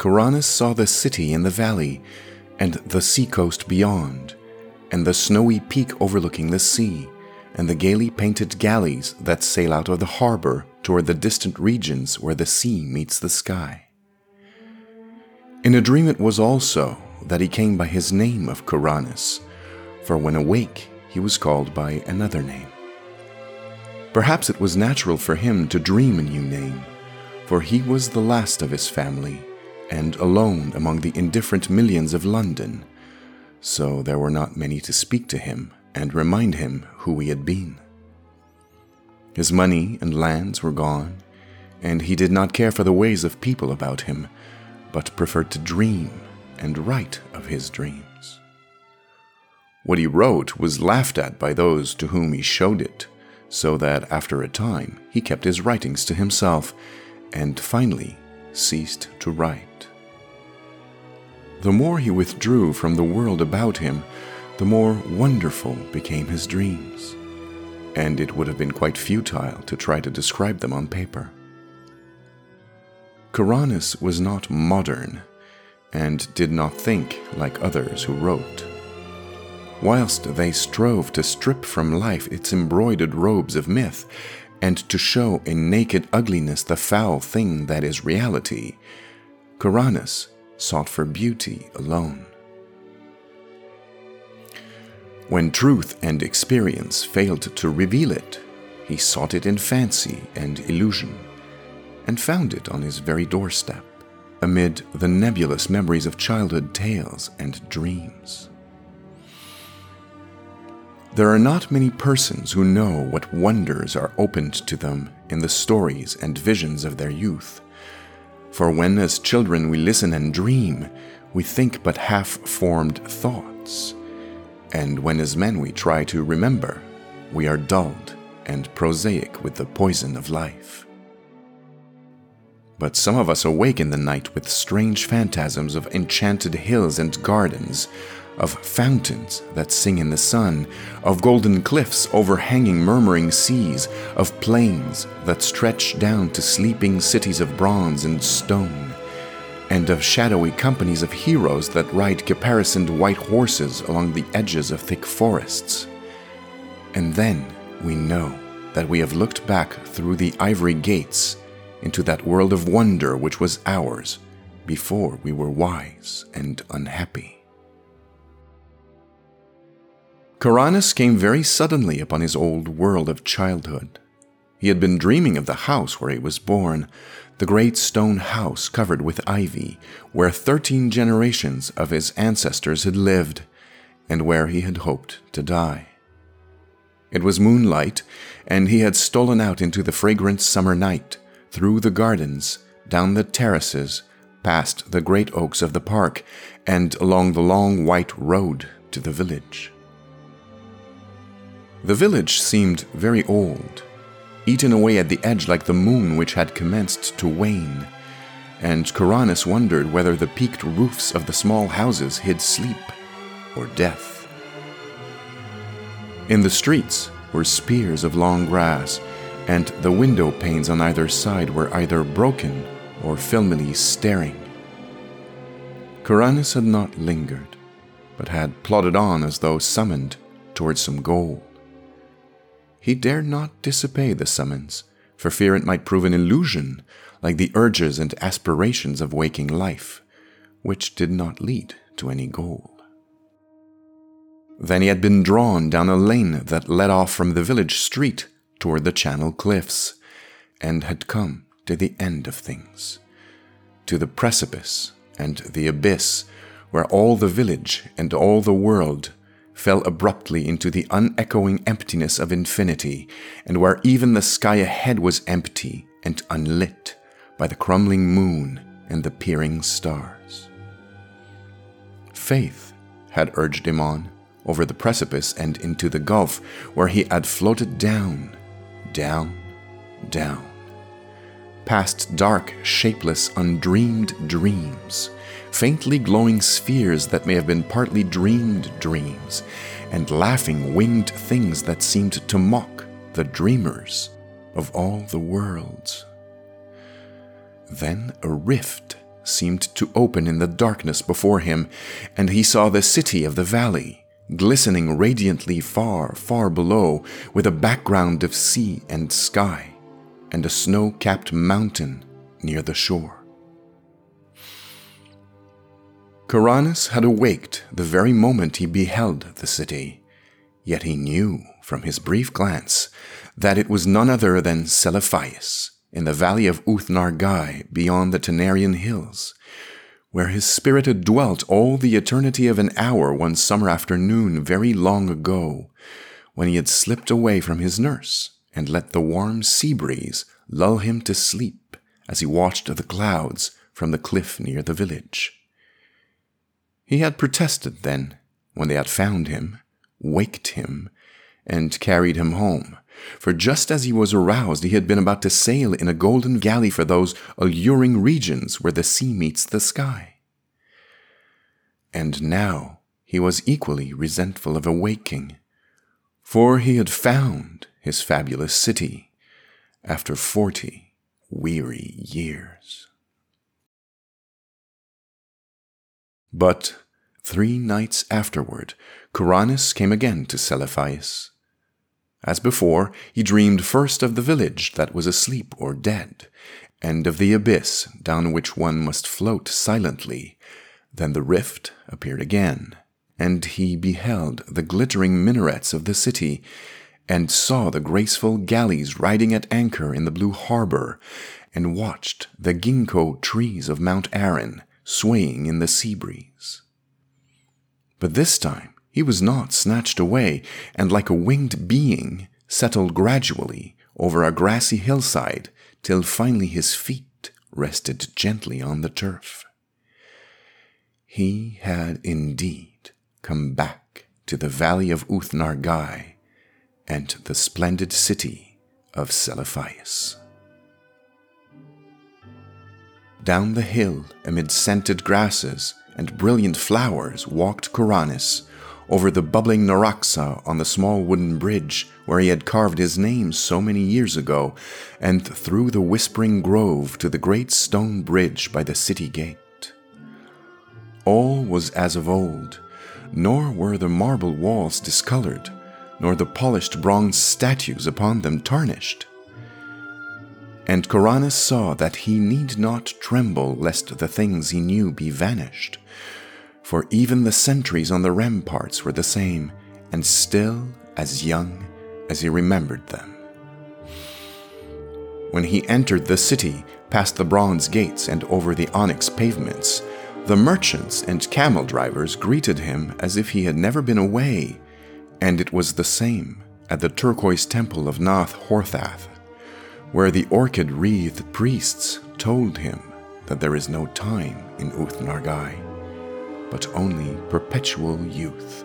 dream, Kuranes saw the city in the valley, and the seacoast beyond, and the snowy peak overlooking the sea, and the gaily painted galleys that sail out of the harbor toward the distant regions where the sea meets the sky. In a dream, it was also that he came by his name of Kuranes, for when awake, he was called by another name. Perhaps it was natural for him to dream a new name, for he was the last of his family and alone among the indifferent millions of London, so there were not many to speak to him and remind him who he had been. His money and lands were gone, and he did not care for the ways of people about him, but preferred to dream and write of his dreams. What he wrote was laughed at by those to whom he showed it, so that after a time he kept his writings to himself and finally ceased to write. The more he withdrew from the world about him, the more wonderful became his dreams, and it would have been quite futile to try to describe them on paper. Kuranes was not modern and did not think like others who wrote. Whilst they strove to strip from life its embroidered robes of myth and to show in naked ugliness the foul thing that is reality, Kuranes sought for beauty alone. When truth and experience failed to reveal it, he sought it in fancy and illusion, and found it on his very doorstep, amid the nebulous memories of childhood tales and dreams. There are not many persons who know what wonders are opened to them in the stories and visions of their youth. For when, as children, we listen and dream, we think but half formed thoughts. And when, as men, we try to remember, we are dulled and prosaic with the poison of life. But some of us awake in the night with strange phantasms of enchanted hills and gardens, of fountains that sing in the sun, of golden cliffs overhanging murmuring seas, of plains that stretch down to sleeping cities of bronze and stone, and of shadowy companies of heroes that ride caparisoned white horses along the edges of thick forests. And then we know that we have looked back through the ivory gates into that world of wonder which was ours before we were wise and unhappy. Kuranes came very suddenly upon his old world of childhood. He had been dreaming of the house where he was born, the great stone house covered with ivy, where thirteen generations of his ancestors had lived, and where he had hoped to die. It was moonlight, and he had stolen out into the fragrant summer night, through the gardens, down the terraces, past the great oaks of the park, and along the long white road to the village. The village seemed very old, eaten away at the edge like the moon which had commenced to wane, and Kuranes wondered whether the peaked roofs of the small houses hid sleep or death. In the streets were spears of long grass, and the window panes on either side were either broken or filmily staring. Kuranes had not lingered, but had plodded on as though summoned towards some goal. He dared not disobey the summons, for fear it might prove an illusion, like the urges and aspirations of waking life, which did not lead to any goal. Then he had been drawn down a lane that led off from the village street toward the Channel Cliffs, and had come to the end of things, to the precipice and the abyss where all the village and all the world fell abruptly into the unechoing emptiness of infinity, and where even the sky ahead was empty and unlit by the crumbling moon and the peering stars. Faith had urged him on over the precipice and into the gulf where he had floated down, down, down, past dark, shapeless, undreamed dreams, faintly glowing spheres that may have been partly dreamed dreams, and laughing winged things that seemed to mock the dreamers of all the worlds. Then a rift seemed to open in the darkness before him, and he saw the city of the valley, glistening radiantly far, far below, with a background of sea and sky, and a snow capped mountain near the shore. Kuranes had awaked the very moment he beheld the city, yet he knew from his brief glance that it was none other than Celephaïs in the valley of Ooth-Nargai beyond the Tanarian hills, where his spirit had dwelt all the eternity of an hour one summer afternoon very long ago, when he had slipped away from his nurse and let the warm sea breeze lull him to sleep as he watched the clouds from the cliff near the village. He had protested then, when they had found him, waked him, and carried him home. For just as he was aroused, he had been about to sail in a golden galley for those alluring regions where the sea meets the sky. And now he was equally resentful of awaking, for he had found his fabulous city after forty weary years. But three nights afterward, Kuranes came again to Celephaïs. As before, he dreamed first of the village that was asleep or dead, and of the abyss down which one must float silently. Then the rift appeared again, and he beheld the glittering minarets of the city, and saw the graceful galleys riding at anchor in the blue harbor, and watched the ginkgo trees of Mount Aran swaying in the sea breeze. But this time he was not snatched away, and like a winged being, settled gradually over a grassy hillside till finally his feet rested gently on the turf. He had indeed come back to the valley of Ooth-Nargai and the splendid city of Celephaïs. Down the hill, amid scented grasses and brilliant flowers, walked Kuranes over the bubbling Naraxa on the small wooden bridge where he had carved his name so many years ago, and through the whispering grove to the great stone bridge by the city gate. All was as of old, nor were the marble walls discolored, nor the polished bronze statues upon them tarnished. And Kuranes saw that he need not tremble lest the things he knew be vanished, for even the sentries on the ramparts were the same, and still as young as he remembered them. When he entered the city, past the bronze gates and over the onyx pavements, the merchants and camel drivers greeted him as if he had never been away, and it was the same at the turquoise temple of Nath Horthath where the orchid wreathed priests told him that there is no time in Ooth-Nargai, but only perpetual youth.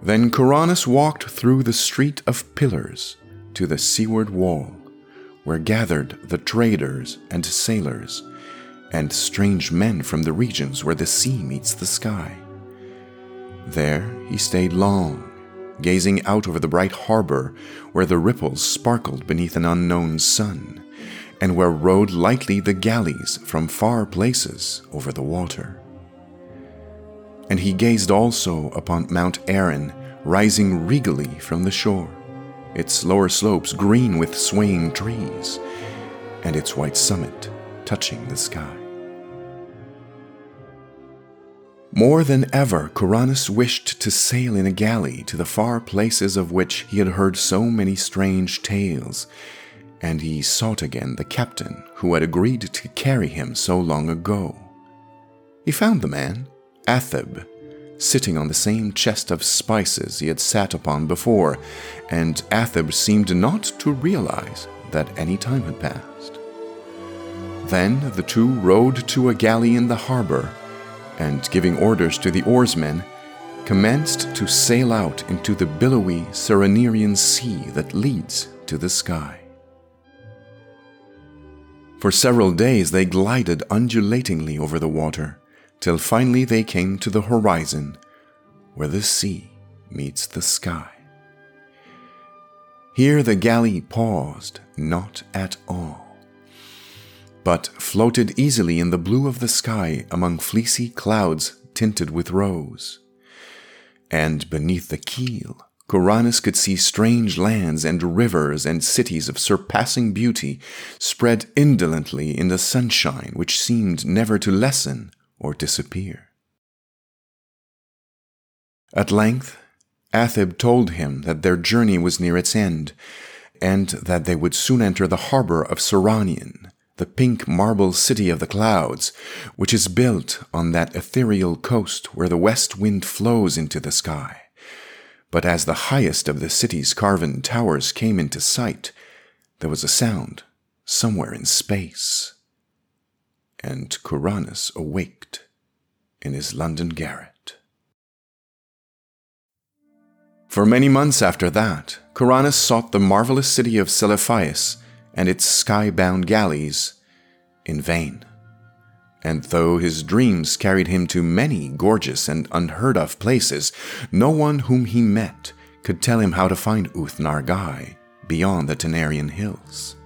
Then Kuranes walked through the street of pillars to the seaward wall, where gathered the traders and sailors, and strange men from the regions where the sea meets the sky. There he stayed long, gazing out over the bright harbor where the ripples sparkled beneath an unknown sun, and where rode lightly the galleys from far places over the water. And he gazed also upon Mount Aran rising regally from the shore, its lower slopes green with swaying trees, and its white summit touching the sky. More than ever, Kuranes wished to sail in a galley to the far places of which he had heard so many strange tales, and he sought again the captain who had agreed to carry him so long ago. He found the man, Athib, sitting on the same chest of spices he had sat upon before, and Athib seemed not to realize that any time had passed. Then the two rowed to a galley in the harbor, and giving orders to the oarsmen, commenced to sail out into the billowy Cerenerian sea that leads to the sky. For several days they glided undulatingly over the water, till finally they came to the horizon, where the sea meets the sky. Here the galley paused not at all, but floated easily in the blue of the sky among fleecy clouds tinted with rose and beneath the keel, Kuranes could see strange lands and rivers and cities of surpassing beauty spread indolently in the sunshine which seemed never to lessen or disappear. At length, Athib told him that their journey was near its end, and that they would soon enter the harbor of Serannian, the pink marble city of the clouds, which is built on that ethereal coast where the west wind flows into the sky. But as the highest of the city's carven towers came into sight, there was a sound somewhere in space. And Kuranes awaked in his London garret. For many months after that, Kuranes sought the marvelous city of Celephaïs and its sky-bound galleys in vain. And though his dreams carried him to many gorgeous and unheard of places, no one whom he met could tell him how to find Ooth Nargai beyond the Tanarian hills.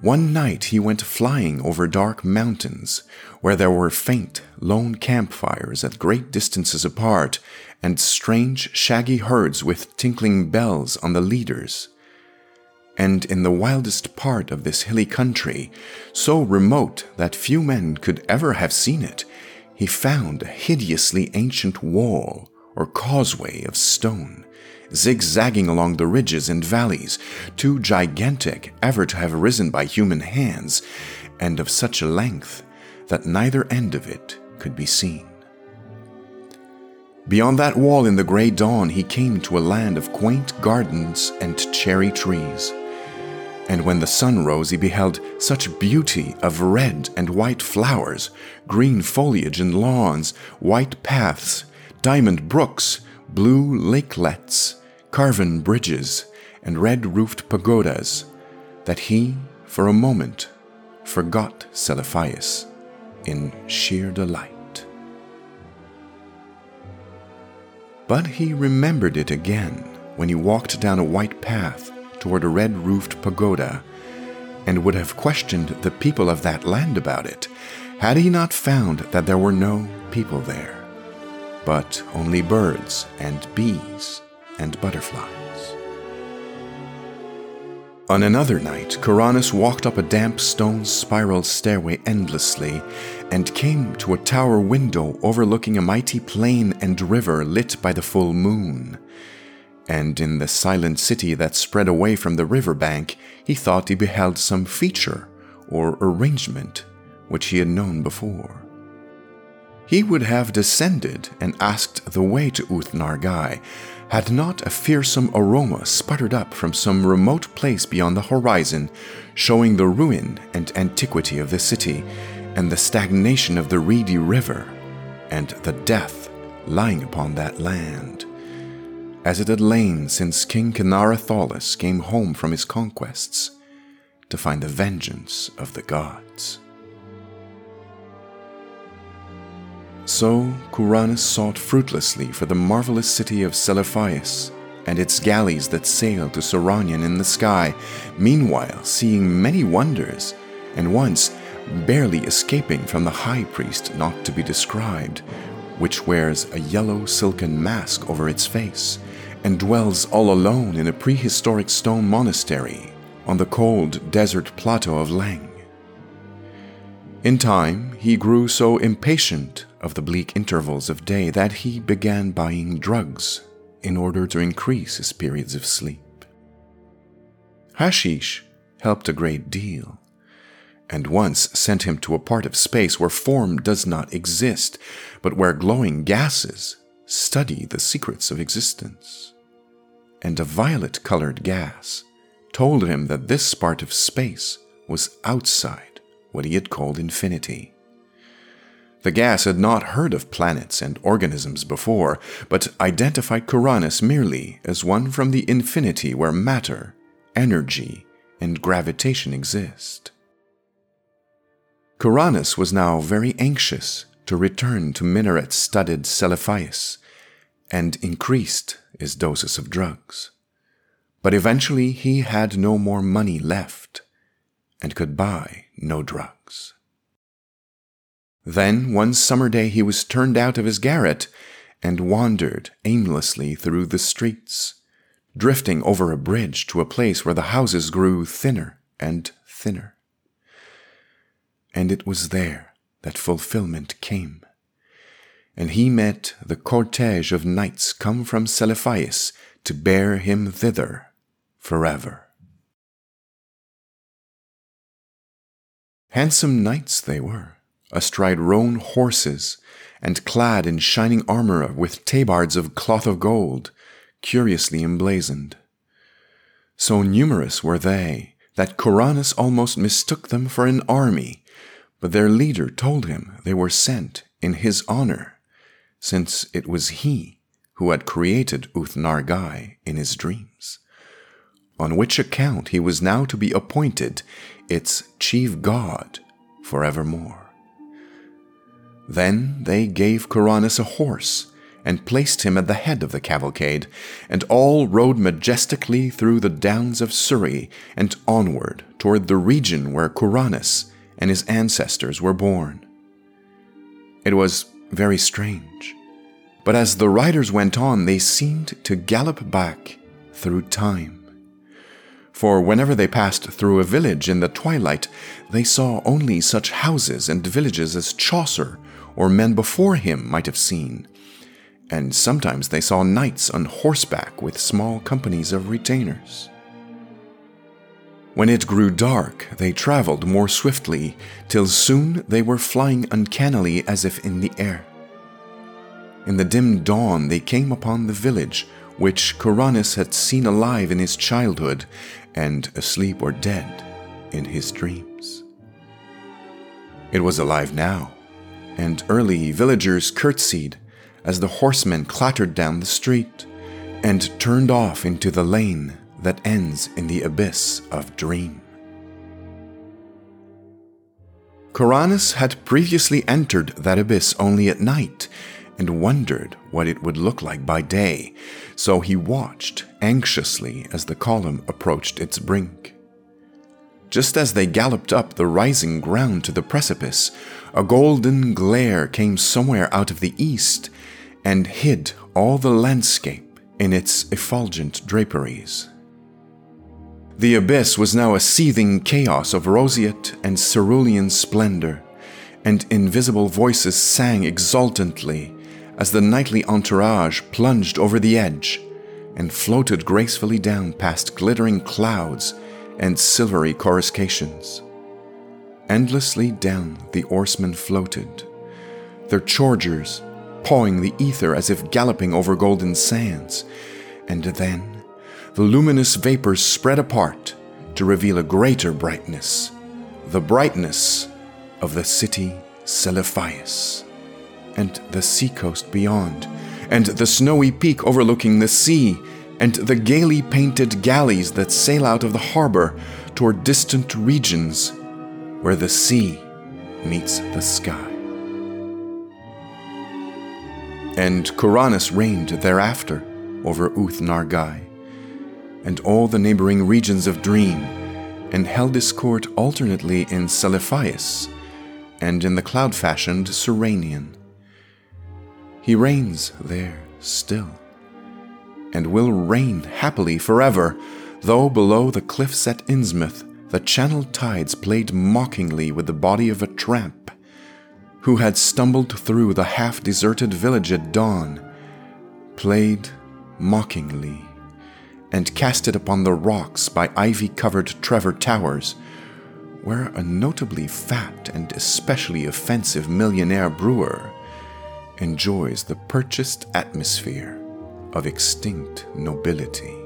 One night he went flying over dark mountains, where there were faint, lone campfires at great distances apart, and strange, shaggy herds with tinkling bells on the leaders and in the wildest part of this hilly country, so remote that few men could ever have seen it, he found a hideously ancient wall or causeway of stone, zigzagging along the ridges and valleys, too gigantic ever to have risen by human hands, and of such a length that neither end of it could be seen. Beyond that wall in the grey dawn, he came to a land of quaint gardens and cherry trees. And when the sun rose, he beheld such beauty of red and white flowers, green foliage and lawns, white paths, diamond brooks, blue lakelets, carven bridges, and red roofed pagodas, that he, for a moment, forgot Celephaïs in sheer delight. But he remembered it again when he walked down a white path toward a red roofed pagoda, and would have questioned the people of that land about it, had he not found that there were no people there, but only birds and bees and butterflies. On another night, Kuranes walked up a damp stone spiral stairway endlessly and came to a tower window overlooking a mighty plain and river lit by the full moon and in the silent city that spread away from the river bank, he thought he beheld some feature or arrangement which he had known before. He would have descended and asked the way to Ooth Nargai, had not a fearsome aroma sputtered up from some remote place beyond the horizon, showing the ruin and antiquity of the city, and the stagnation of the reedy river, and the death lying upon that land as it had lain since King Kynaratholis came home from his conquests to find the vengeance of the gods. So Kuranes sought fruitlessly for the marvelous city of Celephaïs and its galleys that sailed to Serannian in the sky, meanwhile seeing many wonders, and once barely escaping from the high priest not to be described, which wears a yellow silken mask over its face and dwells all alone in a prehistoric stone monastery on the cold desert plateau of Leng. In time, he grew so impatient of the bleak intervals of day that he began buying drugs in order to increase his periods of sleep. Hashish helped a great deal, and once sent him to a part of space where form does not exist, but where glowing gases study the secrets of existence. And a violet colored gas told him that this part of space was outside what he had called infinity. The gas had not heard of planets and organisms before, but identified Kuranes merely as one from the infinity where matter, energy, and gravitation exist. Kuranes was now very anxious to return to minaret studded Celephaïs and increased his doses of drugs. But eventually he had no more money left and could buy no drugs. Then one summer day he was turned out of his garret and wandered aimlessly through the streets, drifting over a bridge to a place where the houses grew thinner and thinner and it was there that fulfillment came. And he met the cortege of knights come from Celephaïs to bear him thither forever. Handsome knights they were, astride roan horses, and clad in shining armor with tabards of cloth of gold, curiously emblazoned. So numerous were they that Kuranes almost mistook them for an army but their leader told him they were sent in his honor, since it was he who had created Ooth-Nargai in his dreams, on which account he was now to be appointed its chief god forevermore. Then they gave Kuranes a horse and placed him at the head of the cavalcade, and all rode majestically through the downs of Surrey and onward toward the region where Kuranes and his ancestors were born. It was very strange, but as the riders went on, they seemed to gallop back through time. For whenever they passed through a village in the twilight, they saw only such houses and villages as Chaucer or men before him might have seen, and sometimes they saw knights on horseback with small companies of retainers. When it grew dark, they traveled more swiftly, till soon they were flying uncannily as if in the air. In the dim dawn, they came upon the village which Kuranes had seen alive in his childhood and asleep or dead in his dreams. It was alive now, and early villagers curtsied as the horsemen clattered down the street and turned off into the lane that ends in the abyss of dream. Kuranes had previously entered that abyss only at night and wondered what it would look like by day, so he watched anxiously as the column approached its brink. Just as they galloped up the rising ground to the precipice, a golden glare came somewhere out of the east and hid all the landscape in its effulgent draperies. The abyss was now a seething chaos of roseate and cerulean splendor, and invisible voices sang exultantly as the nightly entourage plunged over the edge and floated gracefully down past glittering clouds and silvery coruscations. Endlessly down the oarsmen floated, their chargers pawing the ether as if galloping over golden sands, and then the luminous vapors spread apart to reveal a greater brightness, the brightness of the city Celephaïs, and the seacoast beyond, and the snowy peak overlooking the sea, and the gaily painted galleys that sail out of the harbor toward distant regions where the sea meets the sky. And Kuranes reigned thereafter over Ooth-Nargai and all the neighboring regions of Dream, and held his court alternately in Celephaïs and in the cloud fashioned Serannian. He reigns there still, and will reign happily forever, though below the cliffs at Innsmouth the channeled tides played mockingly with the body of a tramp who had stumbled through the half deserted village at dawn, played mockingly and cast it upon the rocks by ivy covered Trevor Towers, where a notably fat and especially offensive millionaire brewer enjoys the purchased atmosphere of extinct nobility.